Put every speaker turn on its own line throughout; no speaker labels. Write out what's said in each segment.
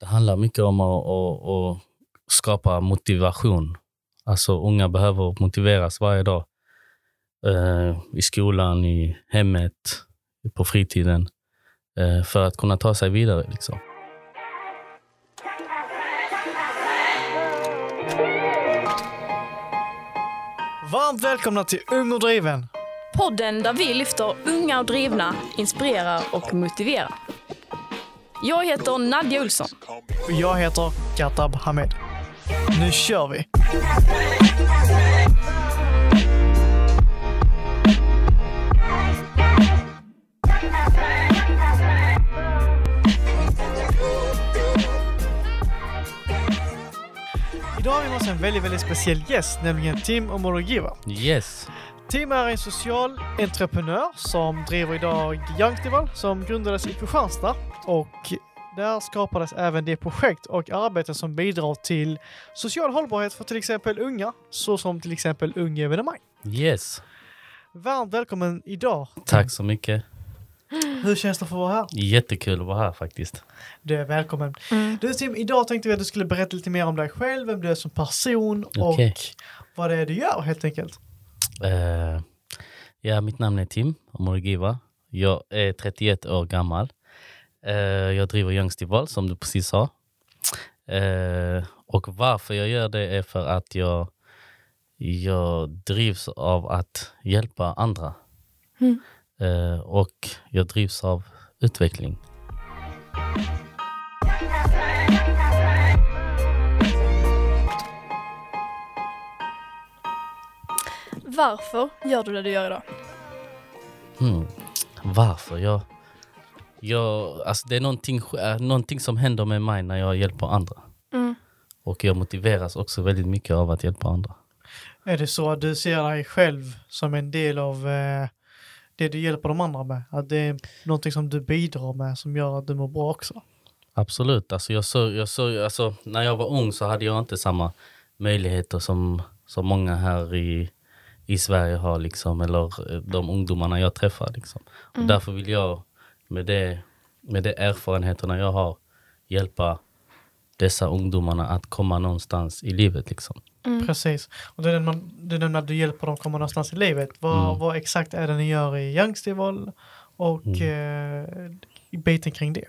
Det handlar mycket om att, att, att skapa motivation. Alltså unga behöver motiveras varje dag. Eh, I skolan, i hemmet, på fritiden. Eh, för att kunna ta sig vidare. Liksom.
Varmt välkomna till Ung och driven.
Podden där vi lyfter unga och drivna, inspirerar och motiverar. Jag heter Nadja Olsson.
Och jag heter Katab Hamed. Nu kör vi! Idag har vi med oss en väldigt, väldigt speciell gäst, nämligen Tim Omorogiva.
Yes.
Tim är en social entreprenör som driver idag Youngstival som grundades i Kristianstad och där skapades även det projekt och arbeten som bidrar till social hållbarhet för till exempel unga, såsom till exempel Ung Evenemang.
Yes.
Varmt välkommen idag.
Tack så mycket.
Hur känns det för att vara här?
Jättekul att vara här faktiskt.
Du är välkommen. Du Tim, idag tänkte vi att du skulle berätta lite mer om dig själv, vem du är som person och
Okej.
vad det är du gör helt enkelt.
Eh, ja, mitt namn är Tim Omorgiva. Jag är 31 år gammal. Eh, jag driver Youngstival som du precis sa. Eh, och varför jag gör det är för att jag, jag drivs av att hjälpa andra.
Mm.
Eh, och jag drivs av utveckling.
Varför gör du det du gör idag?
Hmm. Varför? Jag, jag, alltså det är någonting, äh, någonting som händer med mig när jag hjälper andra.
Mm.
Och jag motiveras också väldigt mycket av att hjälpa andra.
Är det så att du ser dig själv som en del av eh, det du hjälper de andra med? Att det är någonting som du bidrar med som gör att du mår bra också?
Absolut. Alltså jag såg, jag såg, alltså när jag var ung så hade jag inte samma möjligheter som, som många här i, i Sverige har. Liksom, eller eh, de ungdomarna jag träffar. Liksom. Och därför vill jag med det, med de erfarenheterna jag har hjälpa dessa ungdomarna att komma någonstans i livet. Liksom.
Precis. Och du nämner, du nämner att du hjälper dem komma någonstans i livet. Vad,
Mm.
vad exakt är det ni gör i Youngstival och eh, i biten kring det?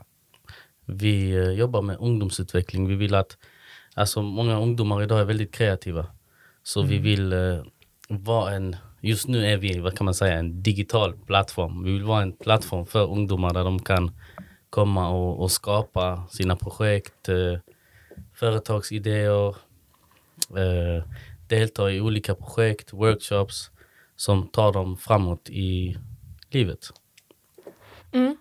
Vi eh, jobbar med ungdomsutveckling. Vi vill att, alltså många ungdomar idag är väldigt kreativa. Så vi vill eh, vara en, just nu är vi, vad kan man säga, en digital plattform. Vi vill vara en plattform för ungdomar där de kan komma och, och skapa sina projekt, eh, företagsidéer, eh, delta i olika projekt, workshops som tar dem framåt i livet.
Mm.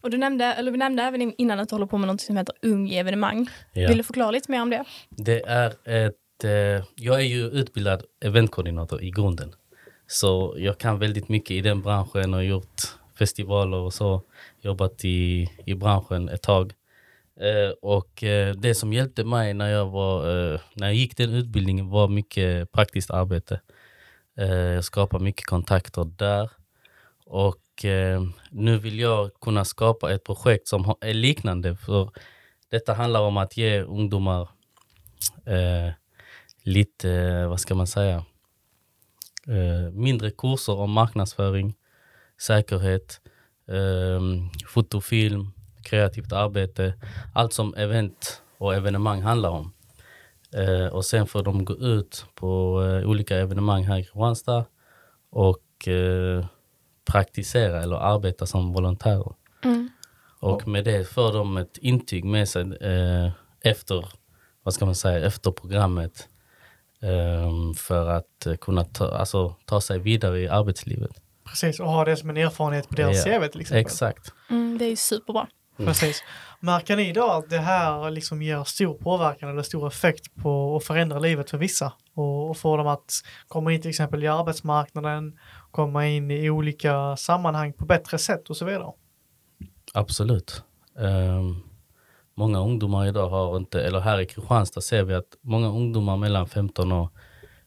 Och du nämnde, eller vi nämnde även innan att du håller på med något som heter Ung evenemang.
Ja.
Vill du förklara lite mer om det?
Det är ett... Eh, jag är ju utbildad eventkoordinator i grunden. Så jag kan väldigt mycket i den branschen och gjort festivaler och så. Jobbat i, i branschen ett tag. Eh, och eh, det som hjälpte mig när jag, var, eh, när jag gick den utbildningen var mycket praktiskt arbete. Eh, jag skapade mycket kontakter där. Och eh, nu vill jag kunna skapa ett projekt som är liknande. För detta handlar om att ge ungdomar eh, lite, eh, vad ska man säga, eh, mindre kurser om marknadsföring, säkerhet, eh, fotofilm, kreativt arbete. Allt som event och evenemang handlar om. Eh, och sen får de gå ut på olika evenemang här i Kristianstad och praktisera eller arbeta som volontärer.
Mm.
Och med det får de ett intyg med sig eh, efter, vad ska man säga, efter programmet för att eh, kunna ta, alltså, ta sig vidare i arbetslivet.
Precis, och ha det som en erfarenhet på deras
Ja,
CV till exempel.
Exakt.
Mm, det är superbra.
Precis. Märker ni då att det här liksom ger stor påverkan eller stor effekt på att förändra livet för vissa och, och få dem att komma in till exempel i arbetsmarknaden, komma in i olika sammanhang på bättre sätt och så vidare?
Absolut. Ehm, många ungdomar idag har inte, eller här i Kristianstad ser vi att många ungdomar mellan 15 och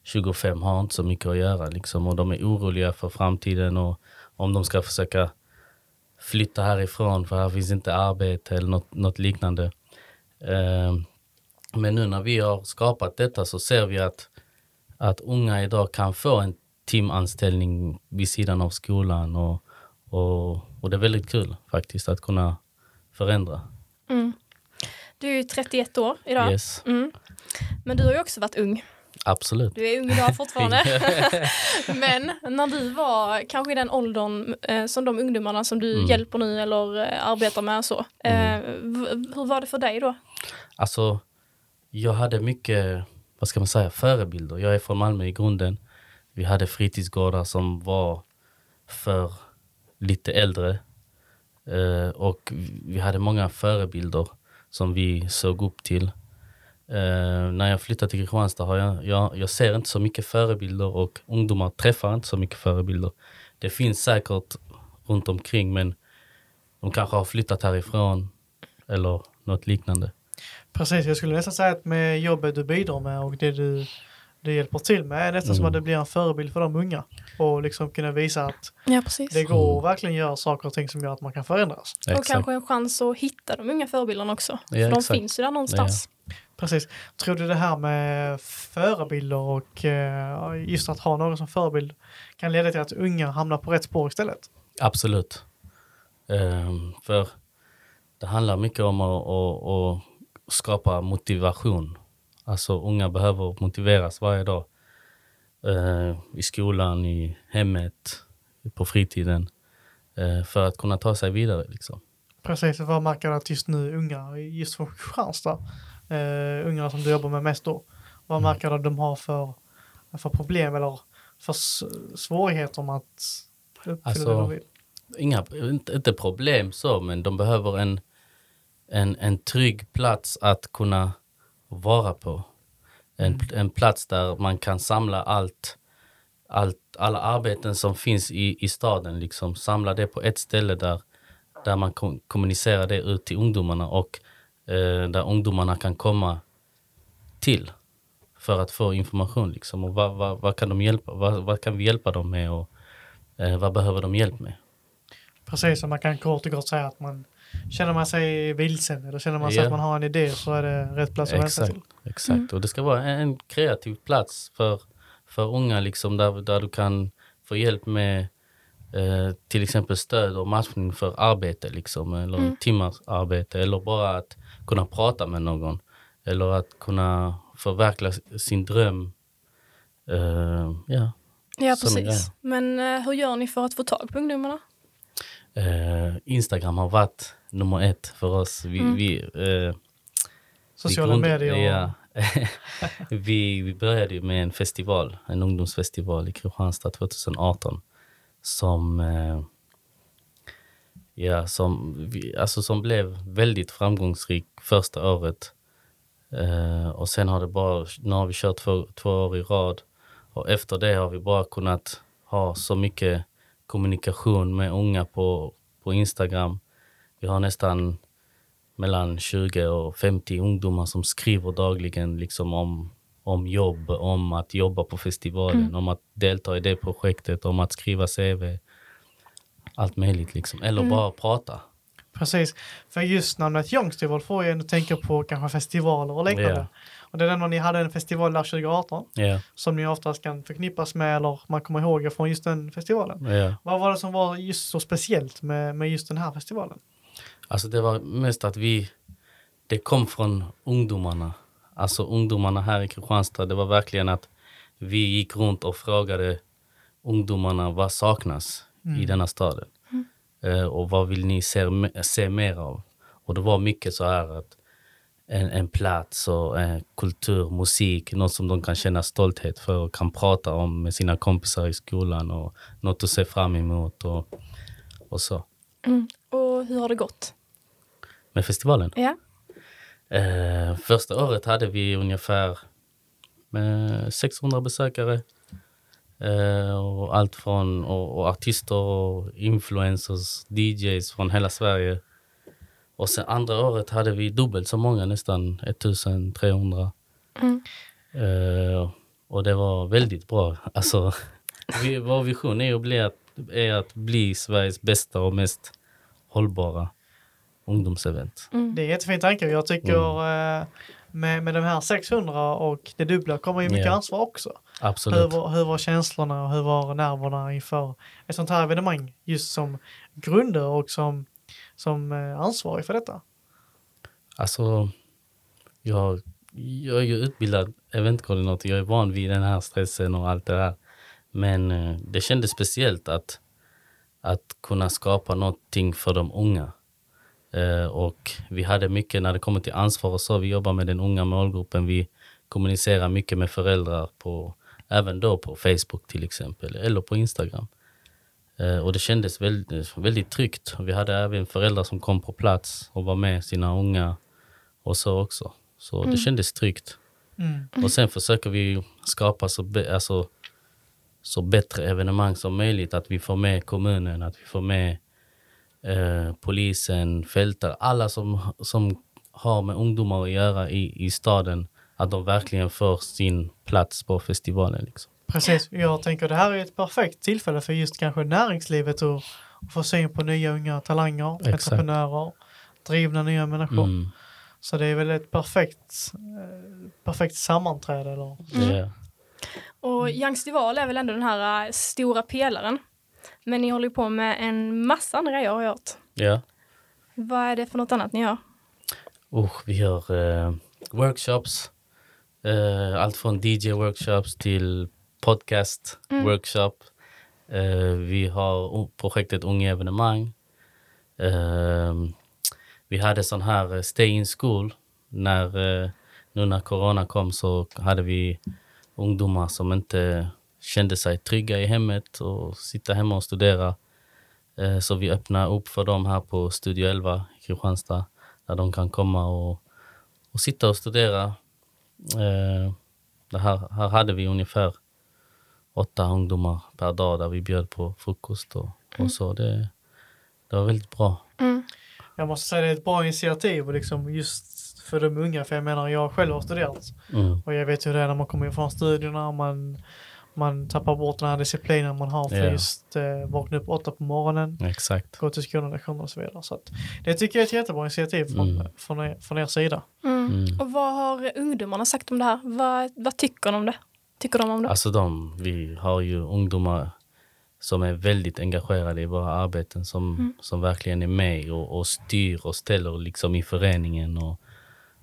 25 har inte så mycket att göra liksom, och de är oroliga för framtiden och om de ska försöka flytta härifrån för här finns inte arbete eller något, något liknande. Ehm, men nu när vi har skapat detta så ser vi att, att unga idag kan få en timanställning vid sidan av skolan och, och, och det är väldigt kul faktiskt att kunna förändra.
Mm. Du är ju 31 år idag.
Yes,
Mm. Men du har ju också varit ung.
absolut.
Du är ung idag fortfarande. Men när du var kanske i den åldern eh, som de ungdomarna som du
Mm.
hjälper nu eller eh, arbetar med så. Eh, v- hur var det för dig då?
Alltså, jag hade mycket, vad ska man säga, förebilder. Jag är från Malmö i grunden. Vi hade fritidsgårdar som var för lite äldre. Eh, och vi hade många förebilder som vi såg upp till. Uh, när jag flyttade till Kristianstad har jag, jag, jag ser inte så mycket förebilder och ungdomar träffar inte så mycket förebilder. Det finns säkert runt omkring men de kanske har flyttat härifrån eller något liknande.
Precis, jag skulle nästan säga att med jobbet du bidrar med och det du, du hjälper till med är nästan som
Mm.
att det blir en förebild för de unga. Och liksom kunna visa att
Ja,
det går att verkligen göra saker och ting som gör att man kan förändras.
Och
Exakt.
kanske en chans att hitta de unga förebilderna också.
Ja,
för de
exakt.
finns ju där någonstans.
Precis. Tror du det här med förebilder och eh, just att ha någon som förebild kan leda till att unga hamnar på rätt spår istället?
Absolut. Ehm, för det handlar mycket om att, att, att skapa motivation. Alltså unga behöver motiveras varje dag. Eh, I skolan, i hemmet, på fritiden. eh, för att kunna ta sig vidare. Liksom.
Precis, vad märker du att just nu unga, just från Kristianstad, eh, ungarna som du jobbar med mest då, vad märker du att de har för, för problem eller för svårigheter med att uppfylla
Alltså,
det de vill?
Inga, inte, inte problem så, men de behöver en, en, en trygg plats att kunna vara på. En, en plats där man kan samla allt, allt, alla arbeten som finns i, i staden, liksom samla det på ett ställe där, där man kom, kommunicerar det ut till ungdomarna och eh, där ungdomarna kan komma till för att få information. Liksom. Och vad, vad, vad, kan de hjälpa, vad, vad kan vi hjälpa dem med och eh, vad behöver de hjälp med?
Precis, så man kan kort och gott säga att man känner man sig vilsen eller känner man sig att man har en idé så är det rätt plats att vända
Exakt,
till.
exakt. Och det ska vara en, en kreativ plats för, för unga liksom, där, där du kan få hjälp med eh, till exempel stöd och matchning för arbete, liksom, eller
Mm.
timmars arbete eller bara att kunna prata med någon eller att kunna förverkliga sin dröm. Eh, ja.
Ja, precis. Men eh, hur gör ni för att få tag på ungdomarna?
Eh, Instagram har varit nummer ett för oss. Vi,
Mm.
vi, eh,
Sociala
grund-
medier
Ja. vi, vi började med en festival, en ungdomsfestival i Kristianstad 2018 som, eh, ja, som, vi, alltså som blev väldigt framgångsrik första året. Eh, och sen har det bara, nu har vi kört två, två år i rad och efter det har vi bara kunnat ha så mycket kommunikation med unga på, på Instagram. Vi har nästan mellan 20 och 50 ungdomar som skriver dagligen liksom om, om jobb, om att jobba på festivalen, om att delta i det projektet, om att skriva CV. Allt möjligt liksom. Eller bara prata.
Precis, för just namnet Youngstival får ju ändå tänka på kanske festivaler och liknande.
Ja.
Och det är när ni hade en festival där 2018
Ja,
som ni oftast kan förknippas med eller man kommer ihåg från just den festivalen.
ja.
Vad var det som var just så speciellt med, med just den här festivalen?
Alltså det var mest att vi, det kom från ungdomarna. Alltså ungdomarna här i Kristianstad, det var verkligen att vi gick runt och frågade ungdomarna vad saknas i denna staden. Eh, och vad vill ni se, se mer av? Och det var mycket så här att en, en plats och eh, kultur, musik, något som de kan känna stolthet för och kan prata om med sina kompisar i skolan och något att se fram emot och, och så.
Och hur har det gått?
Med festivalen.
Ja.
Eh, första året hade vi ungefär eh, 600 besökare. Eh, och allt från och, och artister och influencers, DJs från hela Sverige. Och sen andra året hade vi dubbelt så många, nästan 1300.
Mm.
Eh, och det var väldigt bra. Alltså, vi, vår vision är att, bli att, är att bli Sveriges bästa och mest hållbara ungdomsevent.
Det är en jättefin tanke. Jag tycker eh, med, med de här 600 och det dubbla kommer ju mycket
Ja.
ansvar också. Hur
Absolut.
var, hur var känslorna och hur var nerverna inför ett sånt här evenemang just som grundare och som, som eh, ansvarig för detta?
Alltså, jag, jag är ju utbildad eventkoordinator. Jag är van vid den här stressen och allt det där. Men eh, det kändes speciellt att, att kunna skapa någonting för de unga. Eh, och vi hade mycket när det kommer till ansvar och så. Vi jobbar med den unga målgruppen. Vi kommunicerar mycket med föräldrar på, även då på Facebook till exempel, eller på Instagram. Eh, och det kändes väldigt, väldigt tryggt. Vi hade även föräldrar som kom på plats och var med sina unga och så också. Så det kändes tryggt.
Mm.
Och sen försöker vi skapa så, be, alltså, så bättre evenemang som möjligt. Att vi får med kommunen, att vi får med eh, polisen, fältare, alla som, som har med ungdomar att göra i, i staden. Att de verkligen får sin plats på festivalen. Liksom.
Precis, jag tänker det här är ett perfekt tillfälle för just kanske näringslivet att få syn på nya unga talanger,
Exakt.
entreprenörer, drivna nya människor.
Mm.
Så det är väl ett perfekt, eh, perfekt sammanträde. Eller?
Det är,
Och Youngstival är väl ändå den här eh, stora pelaren. Men ni håller på med en massa andra grejer har jag hört.
ja.
Vad är det för något annat ni gör?
Oh, vi gör eh, workshops. Eh, allt från DJ-workshops till podcast-workshop. Eh, vi har projektet Unga Evenemang. Eh, vi hade sån här eh, Stay in School. När, eh, nu när corona kom så hade vi ungdomar som inte kände sig trygga i hemmet och sitta hemma och studera. Så vi öppnar upp för dem här på Studio 11 i Kristianstad där de kan komma och, och sitta och studera. Det här, här hade vi ungefär åtta ungdomar per dag där vi bjöd på frukost och, och så. Det, det var väldigt bra.
Mm.
Jag måste säga det är ett bra initiativ och liksom just för de unga, för jag menar jag själv har studerat
Mm.
och jag vet hur det är när man kommer ifrån studierna och man, man tappar bort den här disciplinen man har för
Ja.
just eh, vakna upp åtta på morgonen,
Exakt.
gå till skolan, lektioner och så vidare. Så att, det tycker jag är ett jättebra initiativ från,
Mm.
från, er, från er sida.
Mm.
Mm.
Och vad har ungdomarna sagt om det här? Vad, vad tycker de om det? Tycker de om det?
Alltså de, vi har ju ungdomar som är väldigt engagerade i våra arbeten som, som verkligen är med och, och styr och ställer liksom i föreningen och,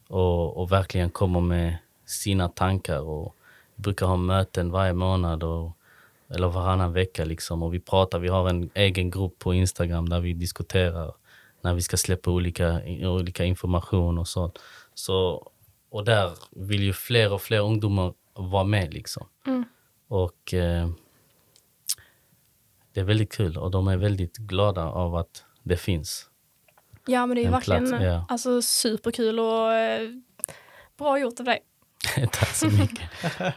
och, och verkligen kommer med sina tankar. Och vi brukar ha möten varje månad och, eller varannan vecka liksom och vi pratar. Vi har en egen grupp på Instagram där vi diskuterar när vi ska släppa olika, olika information och sånt. Så, och där vill ju fler och fler ungdomar vara med liksom.
Mm.
Och eh, det är väldigt kul och de är väldigt glada av att det finns.
Ja, men det är ju verkligen
plats, ja.
alltså, superkul och eh, bra gjort av dig.
Tack så mycket.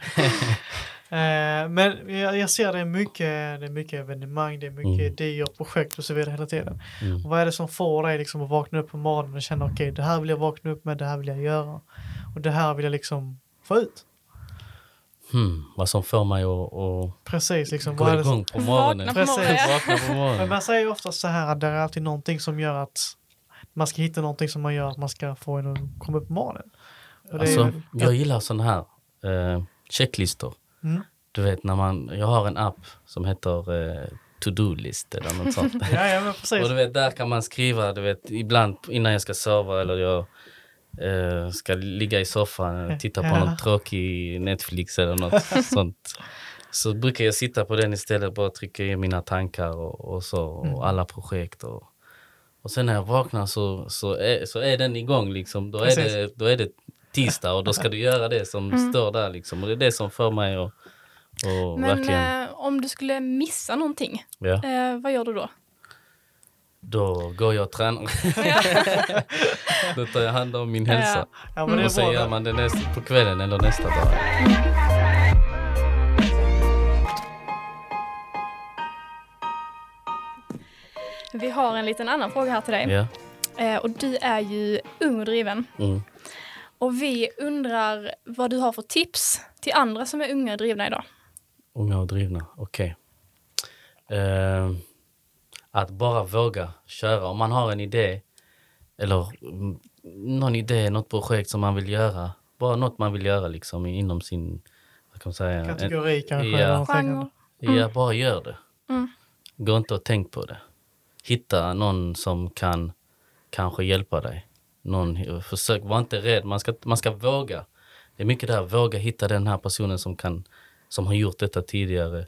Eh, men jag, jag ser det är mycket, det är mycket evenemang, det är mycket
Mm.
idéer, projekt och så vidare hela tiden.
Mm.
Vad är det som får dig liksom att vakna upp på morgonen och känna okej, det här vill jag vakna upp med, det här vill jag göra och det här vill jag liksom få ut?
Hmm, vad som får mig att, att
Precis, liksom.
gå igång på morgonen.
Vakna på morgonen.
Precis. Men man säger ju ofta så här att det är alltid någonting som gör att man ska hitta någonting som man gör att man ska få en att komma upp på morgonen.
Alltså,
väl-
jag gillar sådana här eh, checklistor.
Mm.
Du vet, när man, jag har en app som heter eh, To-Do-list eller något sånt.
Ja, ja, men precis.
Och du vet, där kan man skriva, du vet, ibland innan jag ska sova eller jag eh, ska ligga i soffan och titta på
Ja.
något tråkig Netflix eller något sånt. Så brukar jag sitta på den istället och bara trycka i mina tankar och, och så, och alla projekt. Och, och sen när jag vaknar så, så, är, så är den igång liksom. Då är, det, då är det tisdag och då ska du göra det som står där liksom. Och det är det som får mig att och
Men
verkligen,
eh, om du skulle missa någonting,
ja.
eh, vad gör du då?
Då går jag och tränar. då tar jag hand om min hälsa.
Ja,
Och sen gör man det näst, på kvällen eller nästa dag.
Vi har en liten annan fråga här till dig.
Ja.
Eh, och du är ju ung och driven.
Mm.
Och vi undrar vad du har för tips till andra som är unga och drivna idag.
Unga och drivna, okej. Eh, att bara våga köra. Om man har en idé eller mm, någon idé, något projekt som man vill göra. Bara något man vill göra liksom inom sin, vad kan man säga? En,
Kategori kanske.
ja.
Genre.
liknande.
ja, bara gör det.
Mm.
Gå inte och tänk på det. Hitta någon som kan kanske hjälpa dig. Någon, försök, var inte rädd, man ska, man ska våga. Det är mycket där, våga hitta den här personen som, kan, som har gjort detta tidigare.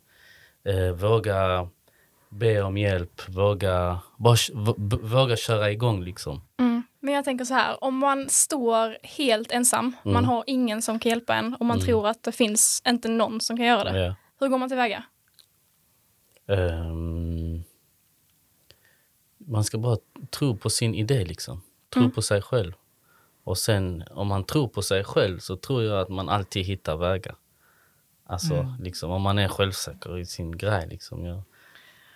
Eh, våga be om hjälp, våga, bara, våga köra igång liksom.
Mm. Men jag tänker så här, om man står helt ensam, man
Mm.
har ingen som kan hjälpa en och man
Mm.
tror att det finns inte någon som kan göra det.
Ja.
Hur går man tillväga?
Ehm, man ska bara tro på sin idé liksom. Tro
Mm.
på sig själv. Och sen om man tror på sig själv så tror jag att man alltid hittar vägar. Alltså
Mm.
liksom om man är självsäker i sin grej liksom. Ja.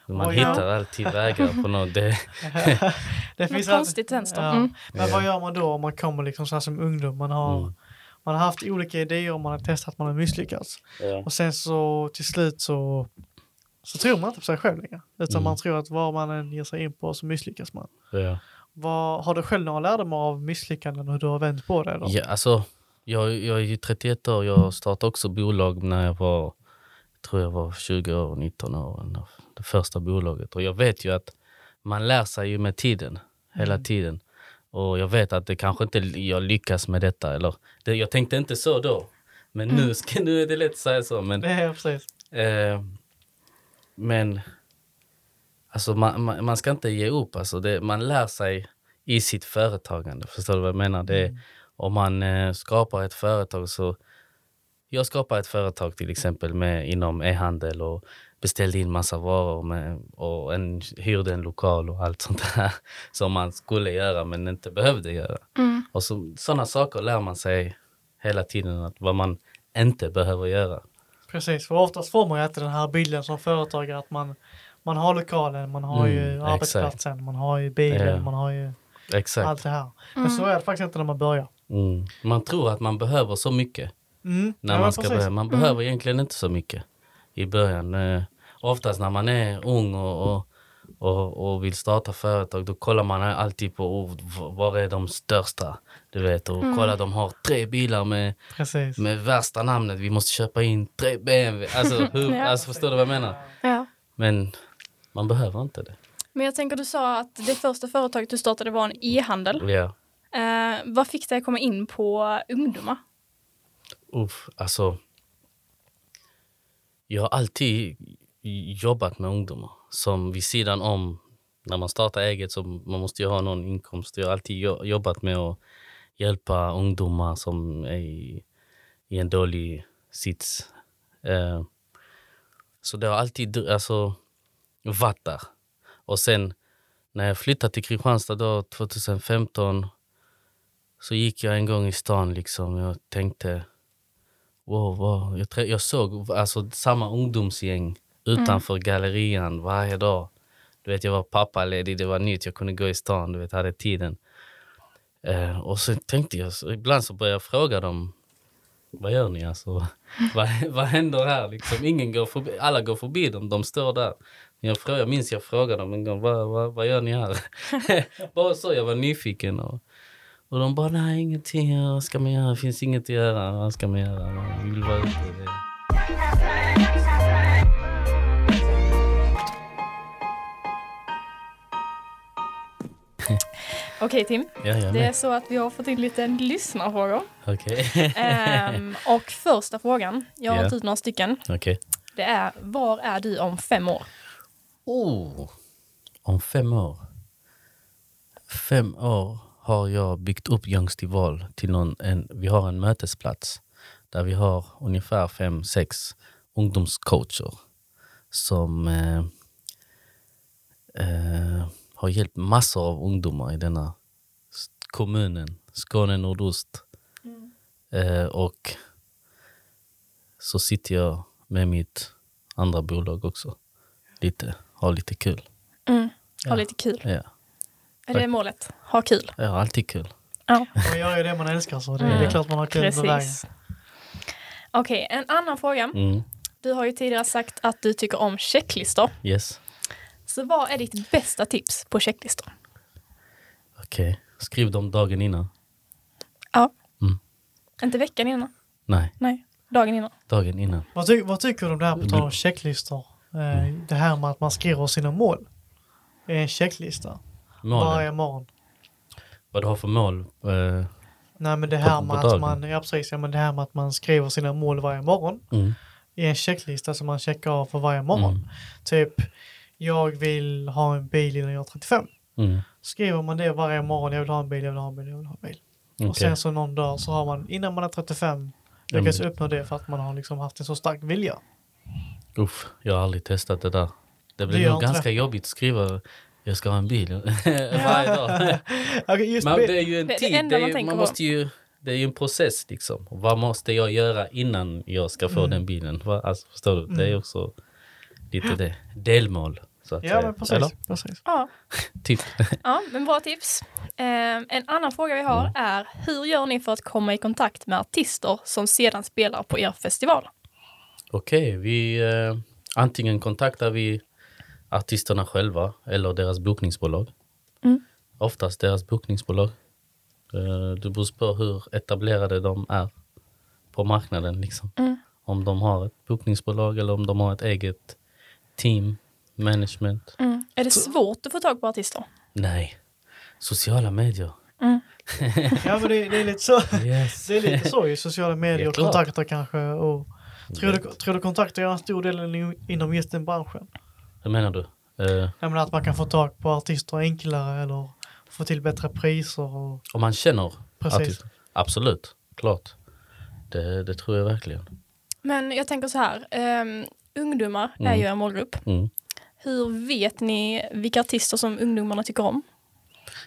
Man
jag-
hittar alltid vägar på något. Det,
det alltid-
konstigt vänster.
Ja.
Mm.
Men vad gör man då om man kommer liksom så här som ungdom? Man har,
Mm.
man har haft olika idéer och man har testat, man har misslyckats.
ja.
Och sen så till slut så, så tror man inte på sig själv längre. Utan
Mm.
man tror att vad man än ger sig in på så misslyckas man.
Ja.
Vad, har du själv några lärdomar av misslyckanden och hur du har vänt på det? Då?
Ja, alltså, jag, jag är ju 31 år, jag startade också bolag när jag var, tror jag var 20 år, 19 år, det första bolaget. Och jag vet ju att man lär sig ju med tiden, hela
Mm.
tiden. Och jag vet att det kanske inte jag lyckas med detta, eller det, jag tänkte inte så då. Men nu, ska, nu är det lätt att säga så. Men,
precis.
eh, men alltså, man, man, man ska inte ge upp. Alltså, det, man lär sig i sitt företagande. Förstår du vad jag menar? Det, är- om man eh, skapar ett företag så... Jag skapade ett företag till exempel med, inom e-handel och beställde in massa varor med, och en, hyrde en lokal och allt sånt där som man skulle göra men inte behövde göra.
Mm.
Och så, sådana saker lär man sig hela tiden, att vad man inte behöver göra.
Precis, för oftast får man ju alltid den här bilden som företagare att man, man har lokalen, man har ju
Mm,
arbetsplatsen, man har ju bilen,
Ja.
man har ju
Exakt.
allt det här. Men så är det faktiskt inte när man börjar.
Mm. Man tror att man behöver så mycket
Mm.
när
ja,
man ska
precis.
börja. Man behöver egentligen inte så mycket i början. Eh, oftast när man är ung och, och, och, och vill starta företag då kollar man alltid på oh, var är de största. Du vet, och kolla de har tre bilar med,
Precis.
med värsta namnet. Vi måste köpa in tre BMW. Alltså, hur,
Ja.
alltså förstår du vad jag menar?
Ja.
Men man behöver inte det.
Men jag tänker du sa att det första företaget du startade var en e-handel.
Ja.
Eh, vad fick dig att komma in på ungdomar?
Uff, alltså. Jag har alltid jobbat med ungdomar. Som vid sidan om, när man startar eget så man måste ju ha någon inkomst. Jag har alltid jobbat med att hjälpa ungdomar som är i, i en dålig sits. Eh, så det har alltid alltså, varit där. Och sen när jag flyttade till Kristianstad då, 2015 så gick jag en gång i stan liksom. Jag tänkte wow, wow. Jag, jag såg alltså, samma ungdomsgäng utanför gallerian varje dag. Du vet, jag var pappaledig, det var nytt, jag kunde gå i stan, du vet, hade tiden. Eh, och så tänkte jag, så ibland så började jag fråga dem, vad gör ni alltså? vad, vad händer här liksom? Ingen går förbi, alla går förbi dem, de står där. Jag, frågade, jag minns jag frågade dem en gång, vad, vad, vad gör ni här? Bara så, jag var nyfiken. Och, och de bara, nej ingenting, vad ska man göra? Det finns inget att göra, vad ska man göra? Man vill vara ute. Det-
Okej Tim, det är så att vi har fått in lite lyssnarfrågor.
Okej.
Ehm, och första frågan, jag har
Ja.
valt ut några stycken.
Okej.
Det är, var är du om fem år?
Oh, om fem år. Fem år har jag byggt upp Ljungstival till någon, en, vi har en mötesplats där vi har ungefär fem, sex ungdomscoacher som eh, eh, har hjälpt massor av ungdomar i denna kommunen, Skåne nordost. Eh, och så sitter jag med mitt andra bolag också. Lite, har lite kul.
Mm. Ha
Ja.
lite kul.
Ja,
Är det målet? Ha kul.
har alltid kul.
Ja,
Man gör ju det man älskar så det, det är
Mm.
klart man har kul på vägen.
precis. Okej, en annan fråga.
Mm.
Du har ju tidigare sagt att du tycker om checklistor.
Yes.
Så vad är ditt bästa tips på checklistor?
Okej. skriv dem dagen innan.
Inte veckan innan.
Nej,
Nej, dagen innan.
dagen innan.
Vad, ty vad tycker du om det här på tal om checklistor? Eh, det här med att man skriver sina mål. i en checklista.
Målen,
Varje morgon.
vad du har för mål. Eh,
Nej men det här med att man, ja precis, ja, men det här med att man skriver sina mål varje morgon
mm,
i en checklista som man checkar av för varje morgon.
mm,
Typ, jag vill ha en bil innan jag är 35.
mm.
Skriver man det varje morgon, jag vill ha en bil, jag vill ha en bil, jag vill ha en bil. Och
Okej.
sen så någon dag så har man, innan man är 35, lyckats uppnå det för att man har liksom haft en så stark vilja.
Uff, jag har aldrig testat det där. Det blir nog ganska jobbigt att skriva jag ska ha en bil varje dag.
Just
Men det är ju en
Det det
tid,
enda
det är,
man
man måste ju, det är ju en process liksom. Vad måste jag göra innan jag ska få
Mm.
den bilen? Va? Alltså, förstår du? Det är
Mm.
också lite det. Delmål. Så att
Ja
säga.
men precis.
Eller?
precis.
Ja,
Typ.
ja men bra tips. Eh, en annan fråga vi har är hur gör ni för att komma i kontakt med artister som sedan spelar på er festival?
Okej, vi eh, antingen kontaktar vi artisterna själva eller deras bokningsbolag.
Mm.
Oftast deras bokningsbolag. Eh, det beror på hur etablerade de är på marknaden. Liksom.
Mm.
Om de har ett bokningsbolag eller om de har ett eget team, management.
Mm. Är det svårt att få tag på artister?
Nej, sociala medier.
Ja men det, det är lite så.
Yes.
Det är lite så i sociala medier kontakter kanske. Och, tror, du, tror du kontakter är en stor del in- inom just den branschen?
Hur menar du? Eh,
Jag menar att man kan få tag på artister enklare eller få till bättre priser och
om man känner
precis.
artister? Absolut, klart. Det, det tror jag verkligen.
Men jag tänker så här, ehm, ungdomar är
Mm.
ju en målgrupp.
Mm.
Hur vet ni vilka artister som ungdomarna tycker om?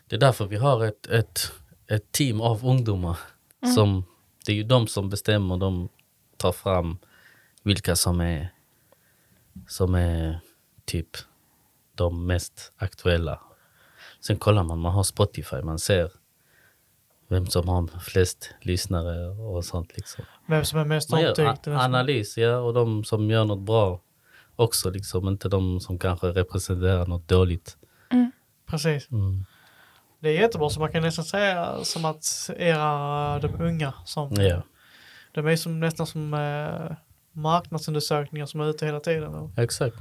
Det är därför vi har ett, ett, ett team av ungdomar.
Mm.
Som, det är ju de som bestämmer, de tar fram vilka som är, som är typ de mest aktuella. Sen kollar man, man har Spotify, man ser vem som har flest lyssnare och sånt. Liksom.
Vem som är mest omtyckt.
analys, ja, och de som gör något bra också, liksom. inte de som kanske representerar något dåligt.
Precis.
Mm.
Det är jättebra så man kan nästan säga som att era, de unga som,
Ja,
de är som, nästan som eh, marknadsundersökningar som är ute hela tiden och,
exakt.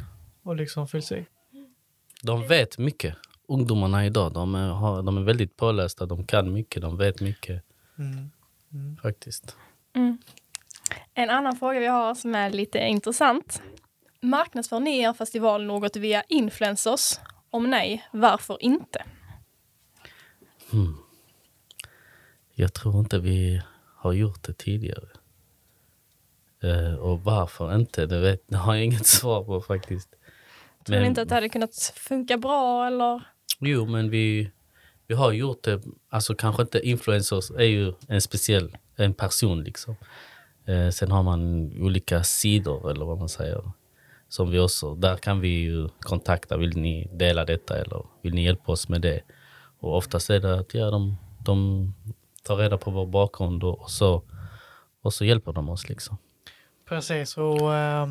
Och liksom fylls i.
De vet mycket. Ungdomarna idag, de är, har, de är väldigt pålästa, de kan mycket, de vet mycket
Mm. Mm.
faktiskt.
Mm. En annan fråga vi har som är lite intressant. Marknadsför ni er festival något via influencers? Om nej, varför inte?
Hmm. Jag tror inte vi har gjort det tidigare. Eh, och varför inte, det, vet, det har jag inget svar på faktiskt.
Tror ni inte att det hade kunnat funka bra eller?
Jo, men vi, vi har gjort det. Alltså kanske inte influencers är ju en speciell en person liksom. Eh, sen har man olika sidor eller vad man säger. Som vi också, där kan vi ju kontakta, vill ni dela detta eller vill ni hjälpa oss med det? Och oftast är det att ja, de, de tar reda på vår bakgrund och, så, och så hjälper de oss liksom.
Precis, och eh,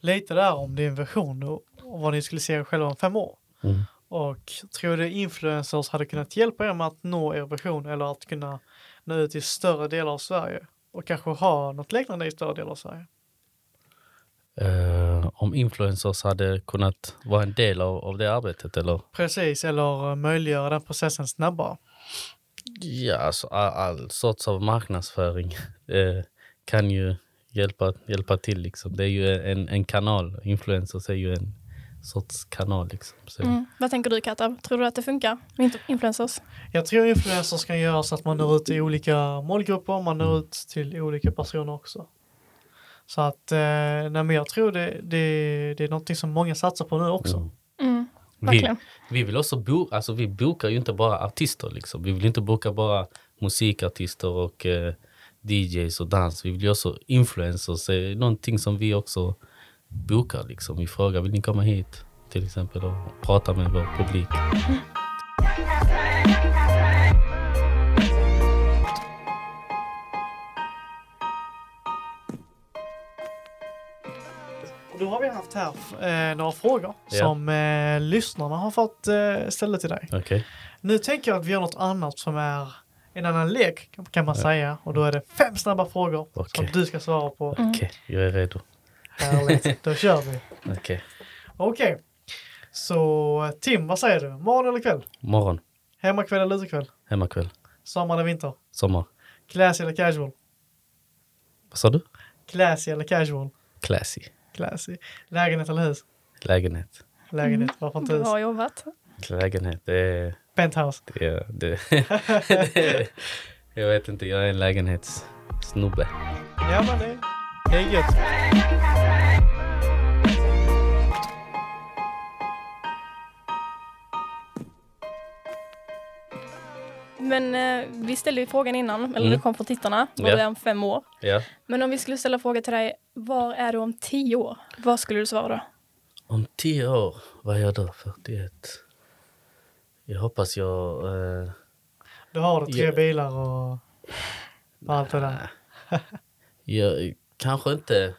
lite där om din version och vad ni skulle se er själva om fem år.
Mm.
Och tror du influencers hade kunnat hjälpa er med att nå er vision eller att kunna nå ut i större delar av Sverige? Och kanske ha något liknande i större delar av Sverige?
Eh, om influencers hade kunnat vara en del av, av det arbetet eller?
Precis, eller möjliggöra den processen snabbare.
Ja, alltså all, all sorts av marknadsföring eh, kan ju hjälpa, hjälpa till. Liksom. Det är ju en, en kanal. Influencers är ju en sorts kanal. Liksom. Så,
Mm. Vad tänker du Katta? Tror du att det funkar med influencers?
Jag tror influencers kan göra så att man når ut till olika målgrupper, man når ut till olika personer också. Så att, eh, nej men jag tror det, det, det är någonting som många satsar på nu också.
Mm.
Mm.
Vi, vi vill också bo, alltså vi bokar ju inte bara artister. Liksom. Vi vill inte boka bara musikartister och eh, DJs och dans. Vi vill ju också influencers. Det är någonting som vi också bokar. Liksom. Vi frågar, vill ni komma hit? Till exempel och prata med vår publik.
Då har vi haft här eh, några frågor
Ja.
som eh, lyssnarna har fått eh, ställa till dig.
Okej?
Nu tänker jag att vi gör något annat som är en annan lek kan man säga. Och då är det fem snabba frågor som
Okej.
du ska svara på.
Okej, jag är redo.
Härligt, då kör vi.
Okej.
Okej. Så Tim, vad säger du? Morgon eller kväll?
Morgon,
Hemmakväll eller utekväll?
hemmakväll,
Sommar eller vinter?
sommar.
Classy eller casual?
Vad sa du?
Classy eller casual?
Classy.
Classy. Lägenhet eller hus?
Lägenhet.
Lägenhet, varför inte hus?
Bra jobbat.
Lägenhet, det är...
Penthouse.
Det är, det, det, jag vet inte, jag är en lägenhetssnubbe.
Ja men det, det är gött.
Men eh, vi ställde ju frågan innan, eller
Mm.
det kom från tittarna, vad det är om fem år.
Ja.
Men om vi skulle ställa fråga till dig, var är du om tio år? Vad skulle du svara då?
Om tio år, vad är jag då? 41? Jag hoppas jag... Eh,
Då har du tre
Ja.
bilar och allt det där.
jag kanske inte...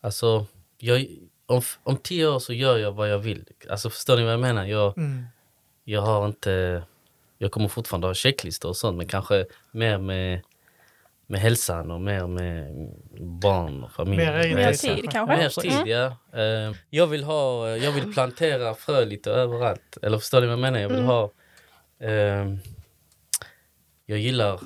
Alltså, jag, om, om tio år så gör jag vad jag vill. Alltså förstår ni vad jag menar? Jag,
Mm.
jag har inte... Jag kommer fortfarande ha checklistor och sånt men kanske mer med, med hälsan och mer med barn och familj.
Mer
Mer
tid, kanske.
Mer tid, ja. Eh, jag, vill ha, jag vill plantera frö lite överallt. Eller förstår ni vad jag menar? Jag vill
Mm.
ha... eh, jag gillar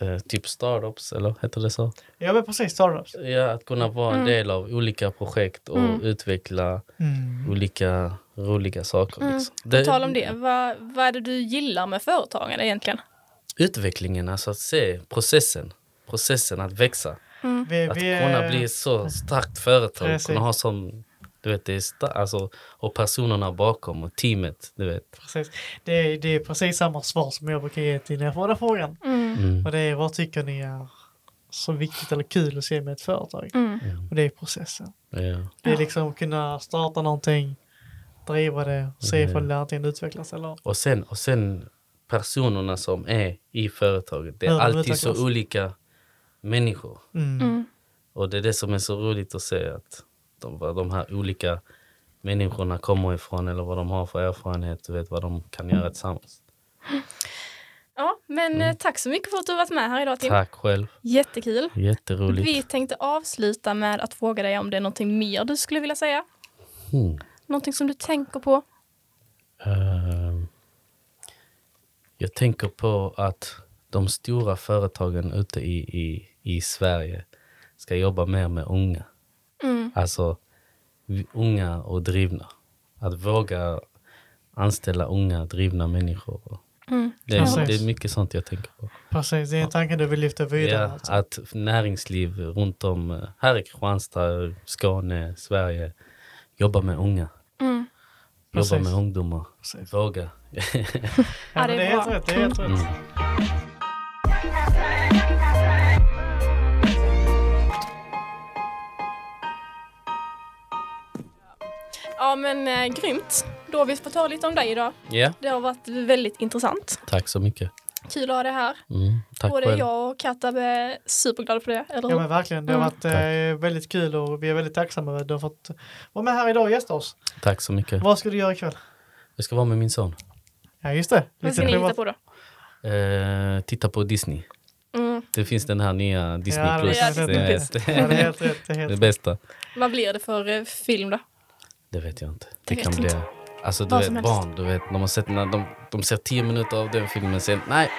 eh, typ startups, eller heter det så?
Ja men precis, startups.
Ja, att kunna vara en
Mm.
del av olika projekt och
Mm.
utveckla
Mm.
olika roliga saker.
Mm.
Liksom.
På tal om det, vad, vad är det du gillar med företagande egentligen?
Utvecklingen, alltså att se processen. Processen att växa.
Vi,
Att
vi är-
kunna bli så starkt företag.
Precis.
Kunna ha som, du vet, det är sta- alltså, och personerna bakom och teamet, du vet.
Precis. Det, är, det är precis samma svar som jag brukar ge till när jag får den frågan.
Mm.
Och det är vad tycker ni är så viktigt eller kul att se med ett företag?
Mm.
Och det är processen.
Ja.
Det är liksom att kunna starta någonting, driva det, se
Mm.
ifall det antingen utvecklas eller...
Och, sen, och sen personerna som är i företaget. Det är
Hur
alltid så olika människor.
Mm.
Mm.
Och det är det som är så roligt att se att de, vad de här olika människorna kommer ifrån eller vad de har för erfarenhet, du vet vad de kan göra tillsammans.
Ja, men eh, tack så mycket för att du varit med här idag Tim.
Tack själv,
Jättekul.
jätteroligt.
Vi tänkte avsluta med att fråga dig om det är någonting mer du skulle vilja säga?
Mm.
Någonting som du tänker på?
Ehm, jag tänker på att de stora företagen ute i, i, i Sverige ska jobba mer med unga.
Mm.
Alltså unga och drivna. Att våga anställa unga, drivna människor.
Mm.
Det är, det är mycket sånt jag tänker på.
Precis, det är en tanke du vill lyfta vidare.
Ja,
alltså.
att näringsliv runt om, eh, här i Kristianstad, Skåne, Sverige, jobba med unga.
Mm.
Jobba
Precis.
med ungdomar.
Precis.
Våga.
Ja,
Ja, det
det
är
helt rätt. Det är helt rätt.
Mm.
Ja, men eh, grymt. Då har vi fått höra lite om dig idag.
Ja,
Det har varit väldigt intressant.
tack så mycket.
Kul att ha dig här.
Mm, tack
Både
själv.
jag och Katab är superglada för det, eller
Ja men verkligen, det har
Mm.
varit eh, väldigt kul och vi är väldigt tacksamma över att du har fått vara med här idag och gästa oss.
Tack så mycket.
Vad ska du göra ikväll?
Jag ska vara med min son.
Ja just det.
Vad ska ni hitta på då?
Eh, titta på Disney.
Mm.
Det finns den här nya Disney
Ja, det
Plus.
är
det, det,
det. Det
det bästa.
Vad blir det för eh, film då?
Det vet jag inte.
Det
Det, kan bli... Alltså du
Vad
vet
som helst.
barn, du vet, de har sett när de, de ser tio minuter av den filmen sen, nej.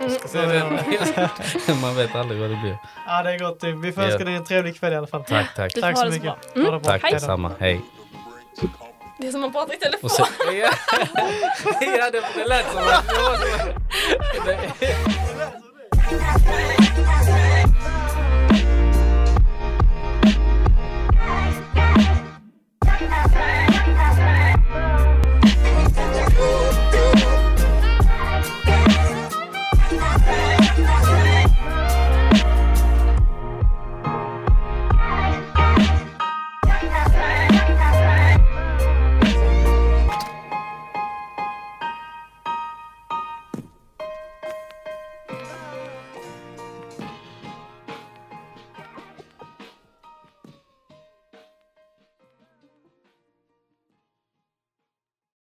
Mm.
Så. Man vet aldrig vad det blir.
Ja det är gott. Vi får önska
Ja.
dig en trevlig kväll i alla fall.
Tack, tack.
Du får
Tack
ha
så
det så
mycket.
bra. Mm.
Ha det bra.
Tack
Hej då.
detsamma. Hej.
Det är som att prata i telefon.
Och sen, ja, ja det, det lät som att... Det,